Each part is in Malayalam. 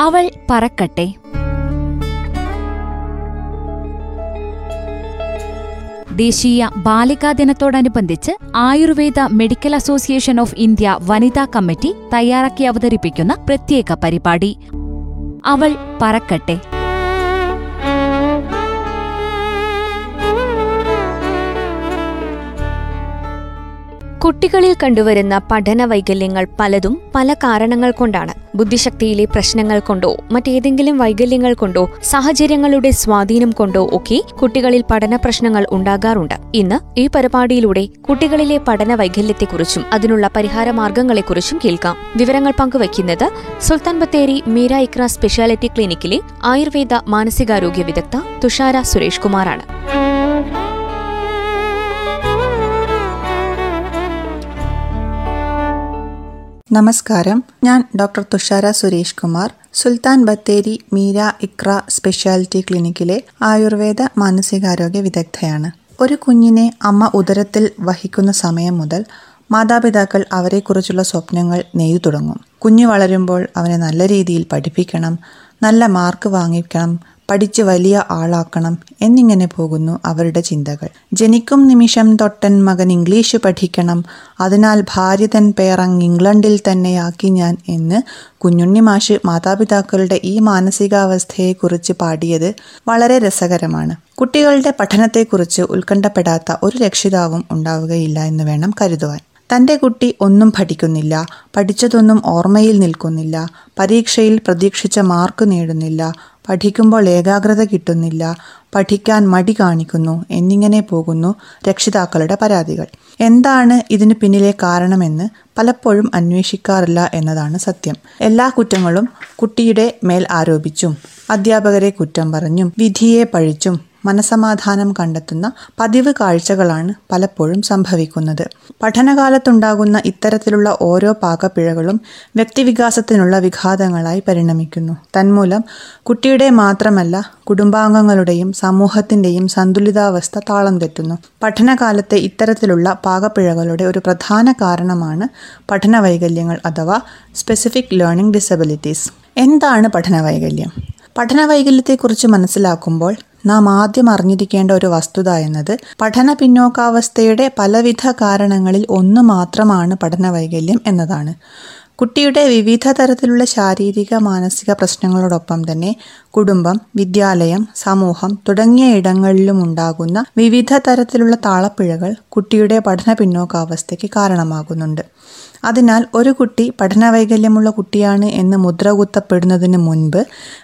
അവൾ പറക്കട്ടെ. ദേശീയ ബാലികാ ദിനത്തോടനുബന്ധിച്ച് Ayurveda medical association of India വനിതാ കമ്മിറ്റി തയ്യാറാക്കി അവതരിപ്പിക്കുന്ന പ്രത്യേക പരിപാടി. അവൾ പറക്കട്ടെ. കുട്ടികളിൽ കണ്ടുവരുന്ന പഠന വൈകല്യങ്ങൾ പലതും പല കാരണങ്ങൾ കൊണ്ടാണ്. ബുദ്ധിശക്തിയിലെ പ്രശ്നങ്ങൾ കൊണ്ടോ മറ്റേതെങ്കിലും വൈകല്യങ്ങൾ കൊണ്ടോ സാഹചര്യങ്ങളുടെ സ്വാധീനം കൊണ്ടോ ഒക്കെ കുട്ടികളിൽ പഠന പ്രശ്നങ്ങൾ ഉണ്ടാകാറുണ്ട്. ഇന്ന് ഈ പരിപാടിയിലൂടെ കുട്ടികളിലെ പഠന വൈകല്യത്തെക്കുറിച്ചും അതിനുള്ള പരിഹാര മാർഗങ്ങളെക്കുറിച്ചും കേൾക്കാം. വിവരങ്ങൾ പങ്കുവയ്ക്കുന്നത് സുൽത്താൻ ബത്തേരി മീര ഇക്ര സ്പെഷ്യാലിറ്റി ക്ലിനിക്കിലെ ആയുർവേദ മാനസികാരോഗ്യ വിദഗ്ധ തുഷാര സുരേഷ് കുമാറാണ് നമസ്കാരം. ഞാൻ ഡോക്ടർ തുഷാര സുരേഷ് കുമാർ. സുൽത്താൻ ബത്തേരി മീര ഇക്ര സ്പെഷ്യാലിറ്റി ക്ലിനിക്കിലെ ആയുർവേദ മാനസികാരോഗ്യ വിദഗ്ധയാണ്. ഒരു കുഞ്ഞിനെ അമ്മ ഉദരത്തിൽ വഹിക്കുന്ന സമയം മുതൽ മാതാപിതാക്കൾ അവരെക്കുറിച്ചുള്ള സ്വപ്നങ്ങൾ നെയ്തു തുടങ്ങും. കുഞ്ഞു വളരുമ്പോൾ അവനെ നല്ല രീതിയിൽ പഠിപ്പിക്കണം നല്ല മാർക്ക് വാങ്ങിക്കണം പഠിച്ച് വലിയ ആളാക്കണം എന്നിങ്ങനെ പോകുന്നു അവരുടെ ചിന്തകൾ. ജനിക്കും നിമിഷം തൊട്ടൻ മകൻ ഇംഗ്ലീഷ് പഠിക്കണം. അതിനാൽ ഭാര്യ തൻ പേറങ് ഇംഗ്ലണ്ടിൽ തന്നെയാക്കി ഞാൻ എന്ന് കുഞ്ഞുണ്ണി മാഷ് മാതാപിതാക്കളുടെ ഈ മാനസികാവസ്ഥയെക്കുറിച്ച് പാടിയത് വളരെ രസകരമാണ്. കുട്ടികളുടെ പഠനത്തെക്കുറിച്ച് ഉത്കണ്ഠപ്പെടാത്ത ഒരു രക്ഷിതാവും ഉണ്ടാവുകയില്ല എന്ന് വേണം കരുതുവാൻ. തന്റെ കുട്ടി ഒന്നും പഠിക്കുന്നില്ല പഠിച്ചതൊന്നും ഓർമ്മയിൽ നിൽക്കുന്നില്ല പരീക്ഷയിൽ പ്രതീക്ഷിച്ച മാർക്ക് നേടുന്നില്ല പഠിക്കുമ്പോൾ ഏകാഗ്രത കിട്ടുന്നില്ല. പഠിക്കാൻ മടി കാണിക്കുന്നു. എന്നിങ്ങനെ പോകുന്നു രക്ഷിതാക്കളുടെ പരാതികൾ. എന്താണ് ഇതിന് പിന്നിലെ കാരണമെന്ന് പലപ്പോഴും അന്വേഷിക്കാറില്ല എന്നതാണ് സത്യം. എല്ലാ കുറ്റങ്ങളും കുട്ടിയുടെ മേൽ ആരോപിച്ചും അധ്യാപകരെ കുറ്റം പറഞ്ഞും വിധിയെ പഴിച്ചും മനസമാധാനം കണ്ടെത്തുന്ന പതിവ് കാഴ്ചകളാണ് പലപ്പോഴും സംഭവിക്കുന്നത്. പഠനകാലത്തുണ്ടാകുന്ന ഇത്തരത്തിലുള്ള ഓരോ പാകപ്പിഴകളും വ്യക്തിവികാസത്തിനുള്ള വിഘാതങ്ങളായി പരിണമിക്കുന്നു. തന്മൂലം കുട്ടിയുടെ മാത്രമല്ല കുടുംബാംഗങ്ങളുടെയും സമൂഹത്തിന്റെയും സന്തുലിതാവസ്ഥ താളം തെറ്റുന്നു. പഠനകാലത്തെ ഇത്തരത്തിലുള്ള പാകപ്പിഴകളുടെ ഒരു പ്രധാന കാരണമാണ് പഠനവൈകല്യങ്ങൾ അഥവാ സ്പെസിഫിക് ലേണിംഗ് ഡിസബിലിറ്റീസ് എന്താണ് പഠനവൈകല്യം? പഠനവൈകല്യത്തെക്കുറിച്ച് പഠന വൈകല്യത്തെക്കുറിച്ച് മനസ്സിലാക്കുമ്പോൾ നാം ആദ്യം അറിഞ്ഞിരിക്കേണ്ട ഒരു വസ്തുത എന്നത് പഠന പിന്നോക്കാവസ്ഥയുടെ പലവിധ കാരണങ്ങളിൽ ഒന്ന് മാത്രമാണ് പഠന വൈകല്യം എന്നതാണ്. കുട്ടിയുടെ വിവിധ തരത്തിലുള്ള ശാരീരിക മാനസിക പ്രശ്നങ്ങളോടൊപ്പം തന്നെ കുടുംബം വിദ്യാലയം സമൂഹം തുടങ്ങിയ ഇടങ്ങളിലും ഉണ്ടാകുന്ന വിവിധ തരത്തിലുള്ള താളപ്പിഴകൾ കുട്ടിയുടെ പഠന പിന്നോക്കാവസ്ഥയ്ക്ക് കാരണമാകുന്നുണ്ട്. അതിനാൽ ഒരു കുട്ടി പഠനവൈകല്യമുള്ള കുട്ടിയാണ് എന്ന് മുദ്രകുത്തപ്പെടുന്നതിന് മുൻപ്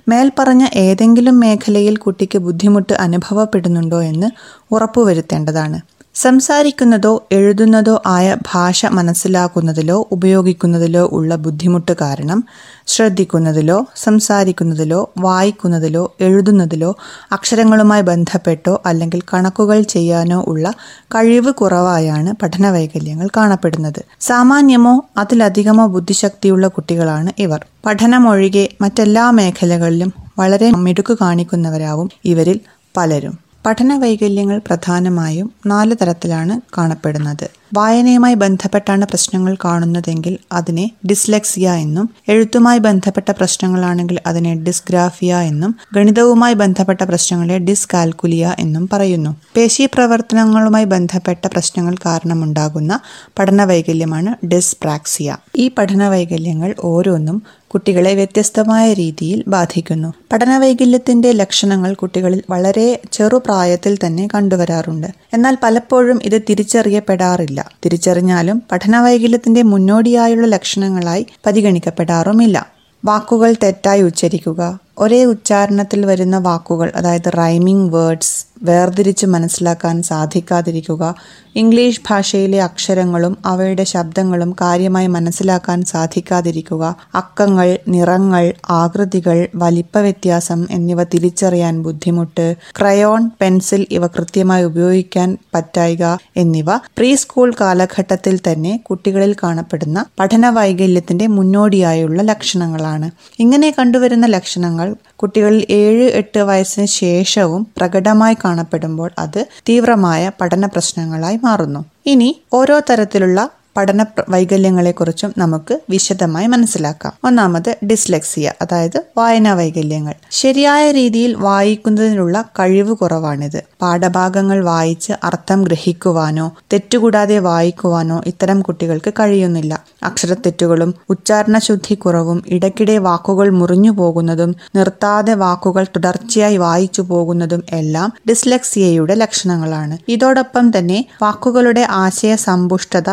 മേൽപ്പറഞ്ഞ ഏതെങ്കിലും മേഖലയിൽ കുട്ടിക്ക് ബുദ്ധിമുട്ട് അനുഭവപ്പെടുന്നുണ്ടോ എന്ന് ഉറപ്പുവരുത്തേണ്ടതാണ്. സംസാരിക്കുന്നതോ എഴുതുന്നതോ ആയ ഭാഷ മനസ്സിലാക്കുന്നതിലോ ഉപയോഗിക്കുന്നതിലോ ഉള്ള ബുദ്ധിമുട്ട് കാരണം ശ്രദ്ധിക്കുന്നതിലോ സംസാരിക്കുന്നതിലോ വായിക്കുന്നതിലോ എഴുതുന്നതിലോ അക്ഷരങ്ങളുമായി ബന്ധപ്പെട്ടോ അല്ലെങ്കിൽ കണക്കുകൾ ചെയ്യാനോ ഉള്ള കഴിവ് കുറവായാണ് പഠന വൈകല്യങ്ങൾ കാണപ്പെടുന്നത്. സാമാന്യമോ അതിലധികമോ ബുദ്ധിശക്തിയുള്ള കുട്ടികളാണ് ഇവർ. പഠനമൊഴികെ മറ്റെല്ലാ മേഖലകളിലും വളരെ മിടുക്ക് കാണിക്കുന്നവരാവും ഇവരിൽ പലരും. പഠന വൈകല്യങ്ങൾ പ്രധാനമായും നാല് തരത്തിലാണ് കാണപ്പെടുന്നത്. വായനയുമായി ബന്ധപ്പെട്ടാണ് പ്രശ്നങ്ങൾ കാണുന്നതെങ്കിൽ അതിനെ ഡിസ്ലെക്സിയ എന്നും എഴുത്തുമായി ബന്ധപ്പെട്ട പ്രശ്നങ്ങളാണെങ്കിൽ അതിനെ ഡിസ്ഗ്രാഫിയ എന്നും ഗണിതവുമായി ബന്ധപ്പെട്ട പ്രശ്നങ്ങളെ ഡിസ്കാൽക്കുലിയ എന്നും പറയുന്നു. പേശി പ്രവർത്തനങ്ങളുമായി ബന്ധപ്പെട്ട പ്രശ്നങ്ങൾ കാരണമുണ്ടാകുന്ന പഠന വൈകല്യമാണ് ഡിസ്പ്രാക്സിയ. ഈ പഠനവൈകല്യങ്ങൾ ഓരോന്നും കുട്ടികളെ വ്യത്യസ്തമായ രീതിയിൽ ബാധിക്കുന്നു. പഠനവൈകല്യത്തിന്റെ ലക്ഷണങ്ങൾ കുട്ടികളിൽ വളരെ ചെറുപ്രായത്തിൽ തന്നെ കണ്ടുവരാറുണ്ട്. എന്നാൽ പലപ്പോഴും ഇത് തിരിച്ചറിയപ്പെടാറില്ല. തിരിച്ചറിഞ്ഞാലും പഠനവൈകല്യത്തിന്റെ മുന്നോടിയായുള്ള ലക്ഷണങ്ങളായി പരിഗണിക്കപ്പെടാറുമില്ല. വാക്കുകൾ തെറ്റായി ഉച്ചരിക്കുക. ഒരേ ഉച്ചാരണത്തിൽ വരുന്ന വാക്കുകൾ അതായത് റൈമിംഗ് വേർഡ്സ് വേർതിരിച്ച് മനസ്സിലാക്കാൻ സാധിക്കാതിരിക്കുക. ഇംഗ്ലീഷ് ഭാഷയിലെ അക്ഷരങ്ങളും അവയുടെ ശബ്ദങ്ങളും കാര്യമായി മനസ്സിലാക്കാൻ സാധിക്കാതിരിക്കുക. അക്കങ്ങൾ നിറങ്ങൾ ആകൃതികൾ വലിപ്പ വ്യത്യാസം എന്നിവ തിരിച്ചറിയാൻ ബുദ്ധിമുട്ട്. ക്രയോൺ പെൻസിൽ ഇവ കൃത്യമായി ഉപയോഗിക്കാൻ പറ്റായിക എന്നിവ പ്രീ സ്കൂൾ കാലഘട്ടത്തിൽ തന്നെ കുട്ടികളിൽ കാണപ്പെടുന്ന പഠന വൈകല്യത്തിന്റെ മുന്നോടിയായുള്ള ലക്ഷണങ്ങളാണ്. ഇങ്ങനെ കണ്ടുവരുന്ന ലക്ഷണങ്ങൾ കുട്ടികളിൽ ഏഴ് എട്ട് വയസ്സിന് ശേഷവും പ്രകടമായി കാണപ്പെടുമ്പോൾ അത് തീവ്രമായ പഠന പ്രശ്നങ്ങളായി മാറുന്നു. ഇനി ഓരോ തരത്തിലുള്ള പഠന വൈകല്യങ്ങളെക്കുറിച്ചും നമുക്ക് വിശദമായി മനസ്സിലാക്കാം. ഒന്നാമത് ഡിസ്ലെക്സിയ അതായത് വായനാ വൈകല്യങ്ങൾ. ശരിയായ രീതിയിൽ വായിക്കുന്നതിനുള്ള കഴിവ് കുറവാണിത്. പാഠഭാഗങ്ങൾ വായിച്ച് അർത്ഥം ഗ്രഹിക്കുവാനോ തെറ്റുകൂടാതെ വായിക്കുവാനോ ഇത്തരം കുട്ടികൾക്ക് കഴിയുന്നില്ല. അക്ഷരത്തെറ്റുകളും ഉച്ചാരണ ശുദ്ധി കുറവും ഇടയ്ക്കിടെ വാക്കുകൾ മുറിഞ്ഞു പോകുന്നതും നിർത്താതെ വാക്കുകൾ തുടർച്ചയായി വായിച്ചു പോകുന്നതും എല്ലാം ഡിസ്ലെക്സിയയുടെ ലക്ഷണങ്ങളാണ്. ഇതോടൊപ്പം തന്നെ വാക്കുകളുടെ ആശയ സമ്പുഷ്ടത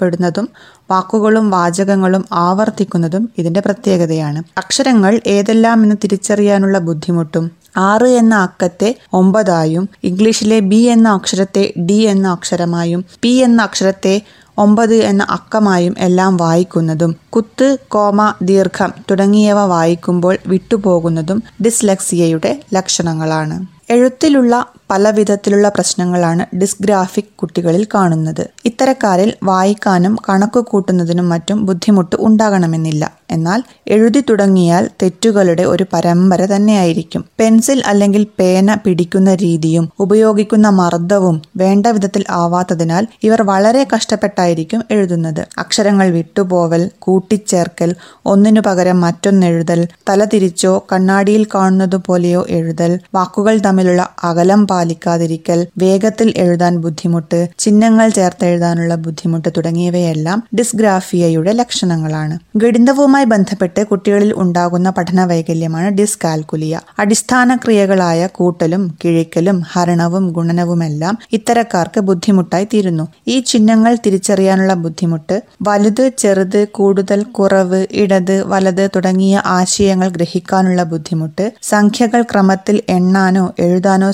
നഷ്ടപ്പെടുന്നതും വാക്കുകളും വാചകങ്ങളും ആവർത്തിക്കുന്നതും ഇതിന്റെ പ്രത്യേകതയാണ്. അക്ഷരങ്ങൾ ഏതെല്ലാം എന്ന് തിരിച്ചറിയാനുള്ള ബുദ്ധിമുട്ടും ആറ് എന്ന അക്കത്തെ ഒമ്പതായും ഇംഗ്ലീഷിലെ ബി എന്ന അക്ഷരത്തെ ഡി എന്ന അക്ഷരമായും പി എന്ന അക്ഷരത്തെ ഒമ്പത് എന്ന അക്കമായും എല്ലാം വായിക്കുന്നതും കുത്ത് കോമ ദീർഘം തുടങ്ങിയവ വായിക്കുമ്പോൾ വിട്ടുപോകുന്നതും ഡിസ്ലെക്സിയയുടെ ലക്ഷണങ്ങളാണ്. എഴുത്തിലുള്ള പല വിധത്തിലുള്ള പ്രശ്നങ്ങളാണ് ഡിസ്ഗ്രാഫിക് കുട്ടികളിൽ കാണുന്നത്. ഇത്തരക്കാരിൽ വായിക്കാനും കണക്ക് കൂട്ടുന്നതിനും മറ്റും ബുദ്ധിമുട്ട് ഉണ്ടാകണമെന്നില്ല. എന്നാൽ എഴുതി തുടങ്ങിയാൽ തെറ്റുകളുടെ ഒരു പരമ്പര തന്നെയായിരിക്കും. പെൻസിൽ അല്ലെങ്കിൽ പേന പിടിക്കുന്ന രീതിയും ഉപയോഗിക്കുന്ന മർദ്ദവും വേണ്ട വിധത്തിൽ ആവാത്തതിനാൽ ഇവർ വളരെ കഷ്ടപ്പെട്ടായിരിക്കും എഴുതുന്നത്. അക്ഷരങ്ങൾ വിട്ടുപോവൽ കൂട്ടിച്ചേർക്കൽ ഒന്നിനു പകരം മറ്റൊന്നെഴുതൽ തലതിരിച്ചോ കണ്ണാടിയിൽ കാണുന്നത് പോലെയോ എഴുതൽ വാക്കുകൾ തമ്മിലുള്ള അകലം പാലിക്കാതിരിക്കൽ വേഗത്തിൽ എഴുതാൻ ബുദ്ധിമുട്ട് ചിഹ്നങ്ങൾ ചേർത്തെഴുതാനുള്ള ബുദ്ധിമുട്ട് തുടങ്ങിയവയെല്ലാം ഡിസ്ഗ്രാഫിയയുടെ ലക്ഷണങ്ങളാണ്. ഗണിതവുമായി ബന്ധപ്പെട്ട് കുട്ടികളിൽ ഉണ്ടാകുന്ന പഠന വൈകല്യമാണ് ഡിസ്കാൽക്കുലിയ. അടിസ്ഥാന ക്രിയകളായ കൂട്ടലും കിഴിക്കലും ഹരണവും ഗുണനവുമെല്ലാം ഇത്തരക്കാർക്ക് ബുദ്ധിമുട്ടായി തീരുന്നു. ഈ ചിഹ്നങ്ങൾ തിരിച്ചറിയാനുള്ള ബുദ്ധിമുട്ട് വലുത് ചെറുത് കൂടുതൽ കുറവ് ഇടത് വലത് തുടങ്ങിയ ആശയങ്ങൾ ഗ്രഹിക്കാനുള്ള ബുദ്ധിമുട്ട് സംഖ്യകൾ ക്രമത്തിൽ എണ്ണാനോ എഴുതാനോ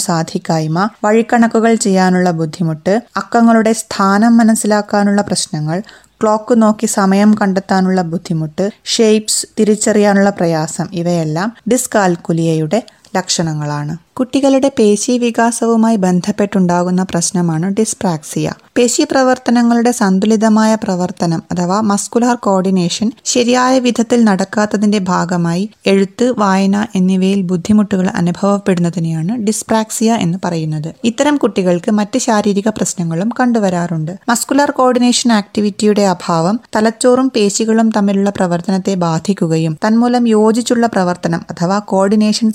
സാധിക്കായ്മ വഴിക്കണക്കുകൾ ചെയ്യാനുള്ള ബുദ്ധിമുട്ട് അക്കങ്ങളുടെ സ്ഥാനം മനസ്സിലാക്കാനുള്ള പ്രശ്നങ്ങൾ ക്ലോക്ക് നോക്കി സമയം കണ്ടെത്താനുള്ള ബുദ്ധിമുട്ട് ഷേപ്സ് തിരിച്ചറിയാനുള്ള പ്രയാസം ഇവയെല്ലാം ഡിസ്കാൽക്കുലിയയുടെ ലക്ഷണങ്ങളാണ്. കുട്ടികളുടെ പേശി വികാസവുമായി ബന്ധപ്പെട്ടുണ്ടാകുന്ന പ്രശ്നമാണ് ഡിസ്പ്രാക്സിയ. പേശി പ്രവർത്തനങ്ങളുടെ സന്തുലിതമായ പ്രവർത്തനം അഥവാ മസ്കുലാർ കോർഡിനേഷൻ ശരിയായ വിധത്തിൽ നടക്കാത്തതിന്റെ ഭാഗമായി എഴുത്ത് വായന എന്നിവയിൽ ബുദ്ധിമുട്ടുകൾ അനുഭവപ്പെടുന്നതിനെയാണ് ഡിസ്പ്രാക്സിയ എന്ന് പറയുന്നത്. ഇത്തരം കുട്ടികൾക്ക് മറ്റ് ശാരീരിക പ്രശ്നങ്ങളും കണ്ടുവരാറുണ്ട്. മസ്കുലാർ കോർഡിനേഷൻ ആക്ടിവിറ്റിയുടെ അഭാവം തലച്ചോറും പേശികളും തമ്മിലുള്ള പ്രവർത്തനത്തെ ബാധിക്കുകയും തന്മൂലം യോജിച്ചുള്ള പ്രവർത്തനം അഥവാ കോർഡിനേഷൻ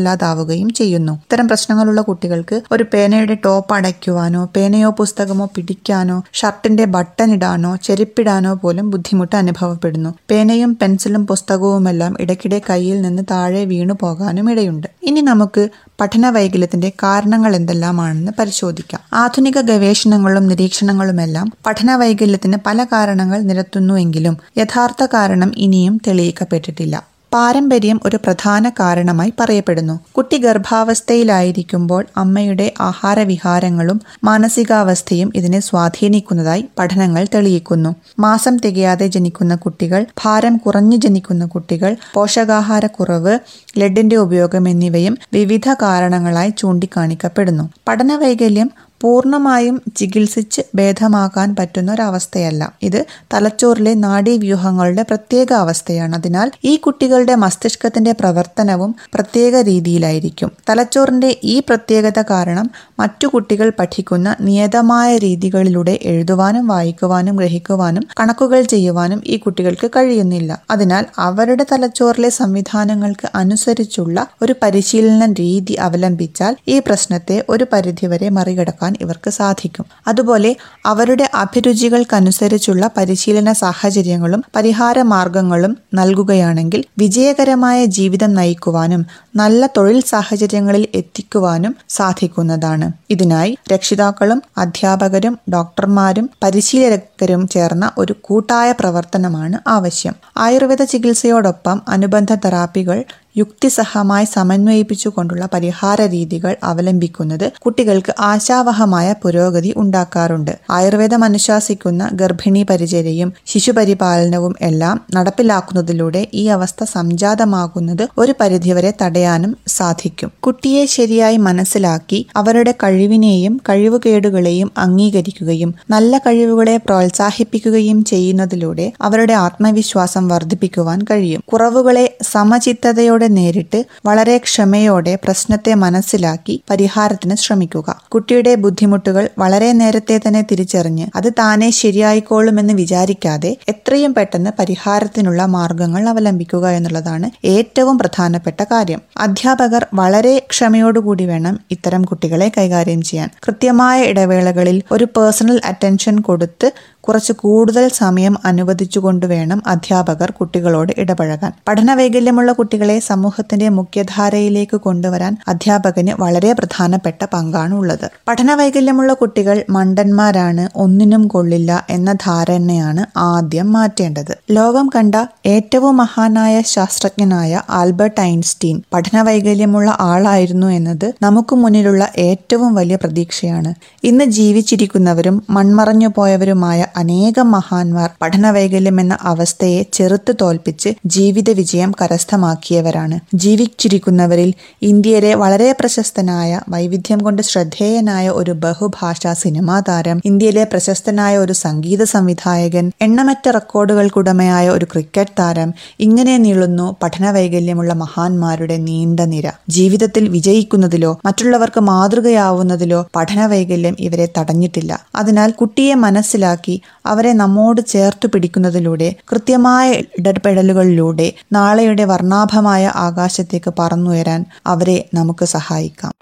സാധ്യമല്ലാതാവുകയും ചെയ്യുന്നു. ഇത്തരം പ്രശ്നങ്ങളുള്ള കുട്ടികൾക്ക് ഒരു പേനയുടെ ടോപ്പ് അടയ്ക്കുവാനോ പേനയോ പുസ്തകമോ പിടിക്കാനോ ഷർട്ടിന്റെ ബട്ടൺ ഇടാനോ ചെരുപ്പിടാനോ പോലും ബുദ്ധിമുട്ട് അനുഭവപ്പെടുന്നു. പേനയും പെൻസിലും പുസ്തകവുമെല്ലാം ഇടയ്ക്കിടെ കയ്യിൽ നിന്ന് താഴെ വീണു പോകാനും ഇടയുണ്ട്. ഇനി നമുക്ക് പഠന വൈകല്യത്തിന്റെ കാരണങ്ങൾ എന്തെല്ലാമാണെന്ന് പരിശോധിക്കാം. ആധുനിക ഗവേഷണങ്ങളും നിരീക്ഷണങ്ങളുമെല്ലാം പഠന വൈകല്യത്തിന് പല കാരണങ്ങൾ നിരത്തുന്നുവെങ്കിലും യഥാർത്ഥ കാരണം ഇനിയും തെളിയിക്കപ്പെട്ടിട്ടില്ല. പാരമ്പര്യം ഒരു പ്രധാന കാരണമായി പറയപ്പെടുന്നു. കുട്ടി ഗർഭാവസ്ഥയിലായിരിക്കുമ്പോൾ അമ്മയുടെ ആഹാരവിഹാരങ്ങളും മാനസികാവസ്ഥയും ഇതിനെ സ്വാധീനിക്കുന്നതായി പഠനങ്ങൾ തെളിയിക്കുന്നു. മാസം തികയാതെ ജനിക്കുന്ന കുട്ടികൾ ഭാരം കുറഞ്ഞു ജനിക്കുന്ന കുട്ടികൾ പോഷകാഹാരക്കുറവ് ലഡിന്റെ ഉപയോഗം എന്നിവയും വിവിധ കാരണങ്ങളായി ചൂണ്ടിക്കാണിക്കപ്പെടുന്നു. പഠനവൈകല്യം പൂർണമായും ചികിത്സിച്ച് ഭേദമാക്കാൻ പറ്റുന്ന ഒരവസ്ഥയല്ല ഇത് തലച്ചോറിലെ നാഡീവ്യൂഹങ്ങളുടെ പ്രത്യേക അവസ്ഥയാണ്. അതിനാൽ ഈ കുട്ടികളുടെ മസ്തിഷ്കത്തിന്റെ പ്രവർത്തനവും പ്രത്യേക രീതിയിലായിരിക്കും. തലച്ചോറിന്റെ ഈ പ്രത്യേകത കാരണം മറ്റു കുട്ടികൾ പഠിക്കുന്ന നിയതമായ രീതികളിലൂടെ എഴുതുവാനും വായിക്കുവാനും ഗ്രഹിക്കുവാനും കണക്കുകൾ ചെയ്യുവാനും ഈ കുട്ടികൾക്ക് കഴിയുന്നില്ല. അതിനാൽ അവരുടെ തലച്ചോറിലെ സംവിധാനങ്ങൾക്ക് അനുസരിച്ചുള്ള ഒരു പരിശീലന രീതി അവലംബിച്ചാൽ ഈ പ്രശ്നത്തെ ഒരു പരിധിവരെ മറികടക്കാൻ ഇവർക്ക് സാധിക്കും. അതുപോലെ അവരുടെ അഭിരുചികൾക്കനുസരിച്ചുള്ള പരിശീലന സാഹചര്യങ്ങളും പരിഹാര മാർഗങ്ങളും നൽകുകയാണെങ്കിൽ വിജയകരമായ ജീവിതം നയിക്കുവാനും നല്ല തൊഴിൽ സാഹചര്യങ്ങളിൽ എത്തിക്കുവാനും സാധിക്കുന്നതാണ്. ഇതിനായി രക്ഷിതാക്കളും അധ്യാപകരും ഡോക്ടർമാരും പരിശീലകരും ചേർന്ന ഒരു കൂട്ടായ പ്രവർത്തനമാണ് ആവശ്യം. ആയുർവേദ ചികിത്സയോടൊപ്പം അനുബന്ധ തെറാപ്പികൾ യുക്തിസഹമായി സമന്വയിപ്പിച്ചുകൊണ്ടുള്ള പരിഹാര രീതികൾ അവലംബിക്കുന്നത് കുട്ടികൾക്ക് ആശാവഹമായ പുരോഗതി ഉണ്ടാക്കാറുണ്ട്. ആയുർവേദം അനുശാസിക്കുന്ന ഗർഭിണി പരിചര്യയും ശിശുപരിപാലനവും എല്ലാം നടപ്പിലാക്കുന്നതിലൂടെ ഈ അവസ്ഥ സംജാതമാകുന്നത് ഒരു പരിധിവരെ തടയാനും സാധിക്കും. കുട്ടിയെ ശരിയായി മനസ്സിലാക്കി അവരുടെ കഴിവിനെയും കഴിവുകേടുകളെയും അംഗീകരിക്കുകയും നല്ല കഴിവുകളെ പ്രോത്സാഹിപ്പിക്കുകയും ചെയ്യുന്നതിലൂടെ അവരുടെ ആത്മവിശ്വാസം വർദ്ധിപ്പിക്കുവാൻ കഴിയും. കുറവുകളെ സമചിത്തതയോടെ കുട്ടികളോട് നേരിട്ട് വളരെ ക്ഷമയോടെ പ്രശ്നത്തെ മനസ്സിലാക്കി പരിഹാരത്തിന് ശ്രമിക്കുക. കുട്ടിയുടെ ബുദ്ധിമുട്ടുകൾ വളരെ നേരത്തെ തന്നെ തിരിച്ചറിഞ്ഞ് അത് താനെ ശരിയായിക്കോളുമെന്ന് വിചാരിക്കാതെ എത്രയും പെട്ടെന്ന് പരിഹാരത്തിനുള്ള മാർഗങ്ങൾ അവലംബിക്കുക എന്നുള്ളതാണ് ഏറ്റവും പ്രധാനപ്പെട്ട കാര്യം. അധ്യാപകർ വളരെ ക്ഷമയോടുകൂടി വേണം ഇത്തരം കുട്ടികളെ കൈകാര്യം ചെയ്യാൻ. കൃത്യമായ ഇടവേളകളിൽ ഒരു പേഴ്സണൽ അറ്റൻഷൻ കൊടുത്ത് കുറച്ച് കൂടുതൽ സമയം അനുവദിച്ചുകൊണ്ട് വേണം അധ്യാപകർ കുട്ടികളോട് ഇടപഴകാൻ. പഠന വൈകല്യമുള്ള കുട്ടികളെ സമൂഹത്തിന്റെ മുഖ്യധാരയിലേക്ക് കൊണ്ടുവരാൻ അധ്യാപകന് വളരെ പ്രധാനപ്പെട്ട പങ്കാണ് ഉള്ളത് പഠന വൈകല്യമുള്ള കുട്ടികൾ മണ്ടന്മാരാണ് ഒന്നിനും കൊള്ളില്ല എന്ന ധാരണയാണ് ആദ്യം മാറ്റേണ്ടത്. ലോകം കണ്ട ഏറ്റവും മഹാനായ ശാസ്ത്രജ്ഞനായ ആൽബർട്ട് ഐൻസ്റ്റീൻ പഠന വൈകല്യമുള്ള ആളായിരുന്നു എന്നത് നമുക്ക് മുന്നിലുള്ള ഏറ്റവും വലിയ പ്രതീക്ഷയാണ്. ഇന്ന് ജീവിച്ചിരിക്കുന്നവരും മൺമറഞ്ഞു പോയവരുമായ അനേകം മഹാന്മാർ പഠനവൈകല്യം എന്ന അവസ്ഥയെ ചെറുത്തു തോൽപ്പിച്ച് ജീവിത വിജയം കരസ്ഥമാക്കിയവരാണ്. ജീവിച്ചിരിക്കുന്നവരിൽ ഇന്ത്യയിലെ വളരെ പ്രശസ്തനായ വൈവിധ്യം കൊണ്ട് ശ്രദ്ധേയനായ ഒരു ബഹുഭാഷാ സിനിമാ താരം ഇന്ത്യയിലെ പ്രശസ്തനായ ഒരു സംഗീത സംവിധായകൻ എണ്ണമറ്റ റെക്കോർഡുകൾക്കുടമയായ ഒരു ക്രിക്കറ്റ് താരം ഇങ്ങനെ നീളുന്നു പഠനവൈകല്യമുള്ള മഹാന്മാരുടെ നീണ്ട നിര. ജീവിതത്തിൽ വിജയിക്കുന്നതിലോ മറ്റുള്ളവർക്ക് മാതൃകയാവുന്നതിലോ പഠനവൈകല്യം ഇവരെ തടഞ്ഞിട്ടില്ല. അതിനാൽ കുട്ടിയെ മനസ്സിലാക്കി അവരെ നമ്മോട് ചേർത്തു പിടിക്കുന്നതിലൂടെ കൃത്യമായ ഇടപെടലുകളിലൂടെ നാളെയുടെ വർണാഭമായ ആകാശത്തേക്ക് പറന്നുയരാൻ അവരെ നമുക്ക് സഹായിക്കാം.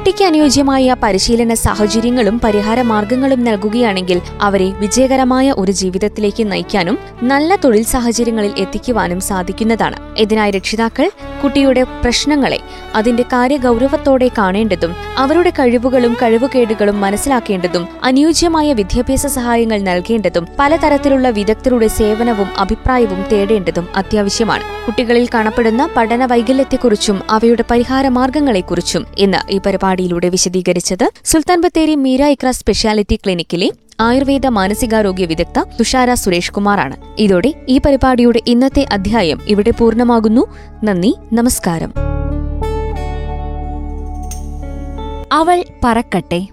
കുട്ടിക്ക് അനുയോജ്യമായ പരിശീലന സാഹചര്യങ്ങളും പരിഹാര മാർഗങ്ങളും നൽകുകയാണെങ്കിൽ അവരെ വിജയകരമായ ഒരു ജീവിതത്തിലേക്ക് നയിക്കാനും നല്ല തൊഴിൽ സാഹചര്യങ്ങളിൽ എത്തിക്കുവാനും സാധിക്കുന്നതാണ്. ഇതിനായി രക്ഷിതാക്കൾ കുട്ടിയുടെ പ്രശ്നങ്ങളെ അതിന്റെ കാര്യഗൗരവത്തോടെ കാണേണ്ടതും അവരുടെ കഴിവുകളും കഴിവുകേടുകളും മനസ്സിലാക്കേണ്ടതും അനുയോജ്യമായ വിദ്യാഭ്യാസ സഹായങ്ങൾ നൽകേണ്ടതും പലതരത്തിലുള്ള വിദഗ്ധരുടെ സേവനവും അഭിപ്രായവും തേടേണ്ടതും അത്യാവശ്യമാണ്. കുട്ടികളിൽ കാണപ്പെടുന്ന പഠന വൈകല്യത്തെക്കുറിച്ചും അവയുടെ പരിഹാര മാർഗങ്ങളെക്കുറിച്ചും ഇന്ന് ഈ പരിപാടിയിലൂടെ വിശദീകരിച്ചത് സുൽത്താൻ ബത്തേരി മീര ഇക്ര സ്പെഷ്യാലിറ്റി ക്ലിനിക്കിലെ ആയുർവേദ മാനസികാരോഗ്യ വിദഗ്ധ തുഷാര സുരേഷ് കുമാറാണ്. ഇതോടെ ഈ പരിപാടിയുടെ ഇന്നത്തെ അധ്യായം ഇവിടെ പൂർണമാകുന്നു. നന്ദി നമസ്കാരം. അവൾ പറക്കട്ടെ.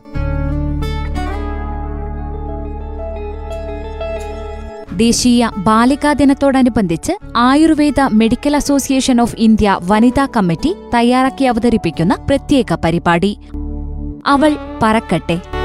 ദേശീയ ബാലികാ ദിനത്തോടനുബന്ധിച്ച് Ayurveda medical association of India വനിതാ കമ്മിറ്റി തയ്യാറാക്കി അവതരിപ്പിക്കുന്ന പ്രത്യേക പരിപാടി. അവൾ പറക്കട്ടെ.